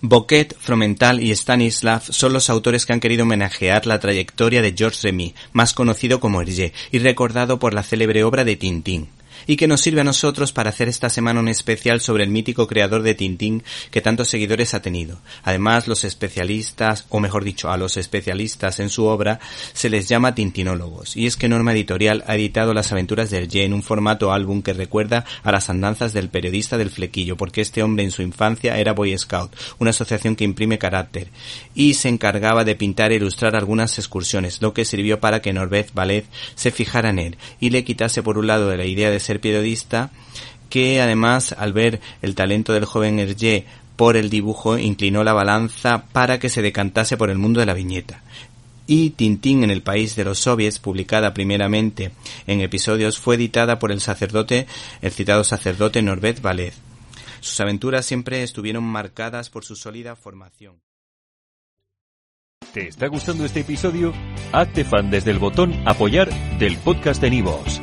Boquet, Fromental y Stanislav son los autores que han querido homenajear la trayectoria de Georges Remy, más conocido como Hergé, y recordado por la célebre obra de Tintín y que nos sirve a nosotros para hacer esta semana un especial sobre el mítico creador de Tintín que tantos seguidores ha tenido. Además, los especialistas, o mejor dicho, a los especialistas en su obra, se les llama tintinólogos. Y es que Norma Editorial ha editado las aventuras del Ye en un formato álbum que recuerda a las andanzas del periodista del flequillo, porque este hombre en su infancia era Boy Scout, una asociación que imprime carácter, y se encargaba de pintar e ilustrar algunas excursiones, lo que sirvió para que Norbert Valet se fijara en él y le quitase por un lado de la idea de ser periodista, que además al ver el talento del joven Hergé por el dibujo inclinó la balanza para que se decantase por el mundo de la viñeta. Y Tintín en el país de los soviets, publicada primeramente en episodios, fue editada por el sacerdote, el citado sacerdote Norbert Valez. Sus aventuras siempre estuvieron marcadas por su sólida formación. ¿Te está gustando este episodio? Hazte fan desde el botón apoyar del podcast de Nivos.